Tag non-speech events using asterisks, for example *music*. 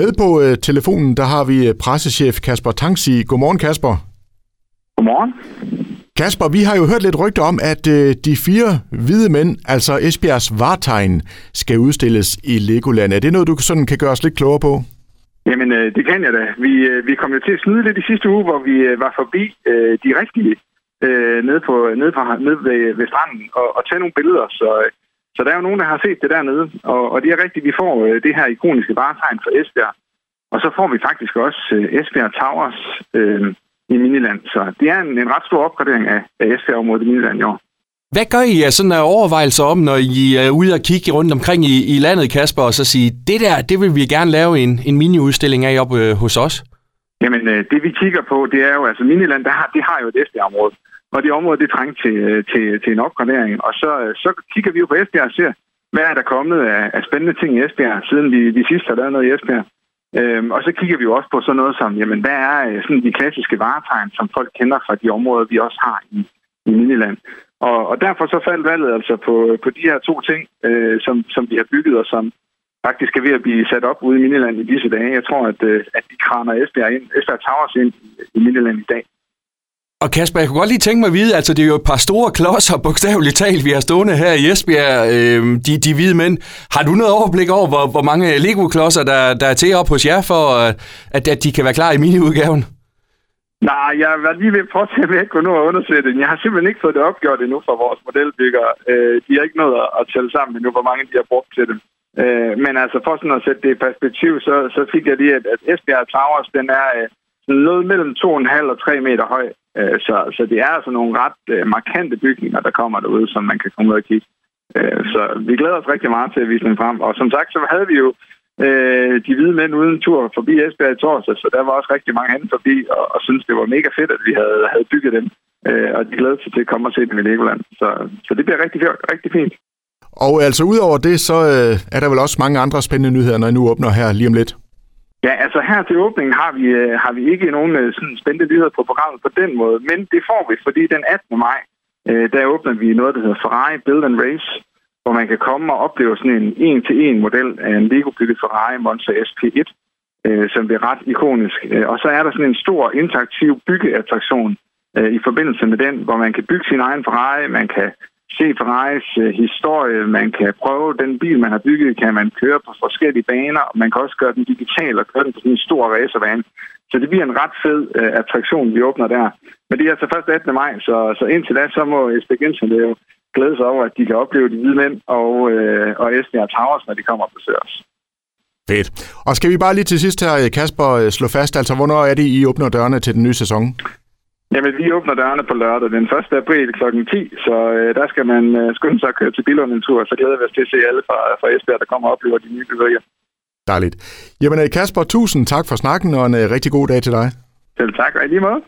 Med på øh, telefonen, der har vi øh, pressechef Kasper Tangsi. Godmorgen, Kasper. Godmorgen. Kasper, vi har jo hørt lidt rygter om, at øh, de fire hvide mænd, altså Esbjergs vartegn, skal udstilles i Legoland. Er det noget, du sådan kan gøre os lidt klogere på? Jamen, øh, det kan jeg da. Vi, øh, vi kom jo til at snyde lidt i sidste uge, hvor vi øh, var forbi øh, de rigtige øh, nede, på, nede, på, nede ved, ved stranden og, og tage nogle billeder. Så, øh, så der er jo nogen, der har set det dernede. Og, og det er rigtigt, vi får øh, det her ikoniske varetegn for Esbjerg. Og så får vi faktisk også øh, Esbjerg Towers øh, i Miniland. Så det er en, en ret stor opgradering af, af Esbjerg-området i Miniland i år. Hvad gør I af sådan en overvejelser om, når I er ude og kigge rundt omkring i, i landet, Kasper, og så sige, det der, det vil vi gerne lave en, en mini-udstilling af op øh, hos os? Jamen, øh, det vi kigger på, det er jo, altså Miniland, der har, det har jo et Esbjerg-område. Og det område, det trængte til, øh, til, til en opgradering. Og så, øh, så kigger vi jo på Esbjerg og ser, hvad er der kommet af, af spændende ting i Esbjerg, siden vi, vi sidst har lavet noget i Esbjerg. Øhm, og så kigger vi jo også på sådan noget som, jamen, hvad er øh, sådan de klassiske varetegn, som folk kender fra de områder, vi også har i, i Miniland. Og, og derfor så faldt valget altså på, på de her to ting, øh, som, som vi har bygget, og som faktisk er ved at blive sat op ude i Miniland i disse dage. Jeg tror, at, øh, at de kraner Esbjerg, ind, Esbjerg Towers ind i, i Miniland i dag. Og Kasper, jeg kunne godt lige tænke mig at vide, altså det er jo et par store klodser, *laughs* bogstaveligt talt, vi har stående her i Esbjerg, øh, de, de hvide mænd. Har du noget overblik over, hvor, hvor mange Lego-klodser, der, der er til op hos jer, for øh, at, at de kan være klar i miniudgaven? Nej, jeg var lige ved at prøve at jeg kunne nå at undersøge det. Jeg har simpelthen ikke fået det opgjort endnu fra vores modelbyggere. Øh, de har ikke nået at tælle sammen endnu, hvor mange de har brugt til dem. Øh, men altså for sådan at sætte det i perspektiv, så, så fik jeg lige, at, at Esbjerg Towers, den er øh, noget mellem 2,5 og 3 meter høj. Øh, så, så det er altså nogle ret øh, markante bygninger, der kommer derude, som man kan komme ud og kigge. Øh, så vi glæder os rigtig meget til at vise dem frem. Og som sagt, så havde vi jo øh, de hvide mænd uden tur forbi Esbjerg i torsdag, så der var også rigtig mange andre forbi, og, og synes det var mega fedt, at vi havde, havde bygget dem. Øh, og de glæder sig til at komme og se dem i Legoland. Så, så det bliver rigtig, rigtig fint. Og altså udover det, så øh, er der vel også mange andre spændende nyheder, når I nu åbner her lige om lidt. Ja, altså her til åbningen har vi, øh, har vi ikke nogen øh, sådan spændte nyheder på programmet på den måde, men det får vi, fordi den 18. maj, øh, der åbner vi noget, der hedder Ferrari Build and Race, hvor man kan komme og opleve sådan en en-til-en model af en Lego-bygget Ferrari Monza SP1, øh, som bliver ret ikonisk. Øh, og så er der sådan en stor interaktiv byggeattraktion øh, i forbindelse med den, hvor man kan bygge sin egen Ferrari, man kan se Ferraris øh, historie, man kan prøve den bil, man har bygget, kan man køre på forskellige baner, og man kan også gøre den digital og køre den på sådan en stor racerbane. Så det bliver en ret fed øh, attraktion, vi åbner der. Men det er altså først 18. maj, så, så indtil da, så må Esbjerg Jensen jo glæde sig over, at de kan opleve de hvide mænd og, øh, og Esbjerg Towers, når de kommer og besøger os. Fedt. Og skal vi bare lige til sidst her, Kasper, øh, slå fast, altså hvornår er det, I åbner dørene til den nye sæson? Jamen, vi åbner dørene på lørdag den 1. april kl. 10, så øh, der skal man øh, skynde sig at køre til Billund en tur, så glæder vi os til at se alle fra, fra Esbjerg, der kommer og oplever de nye byggerier. Dejligt. Jamen, øh, Kasper, tusind tak for snakken, og en øh, rigtig god dag til dig. Selv tak, og i lige måde.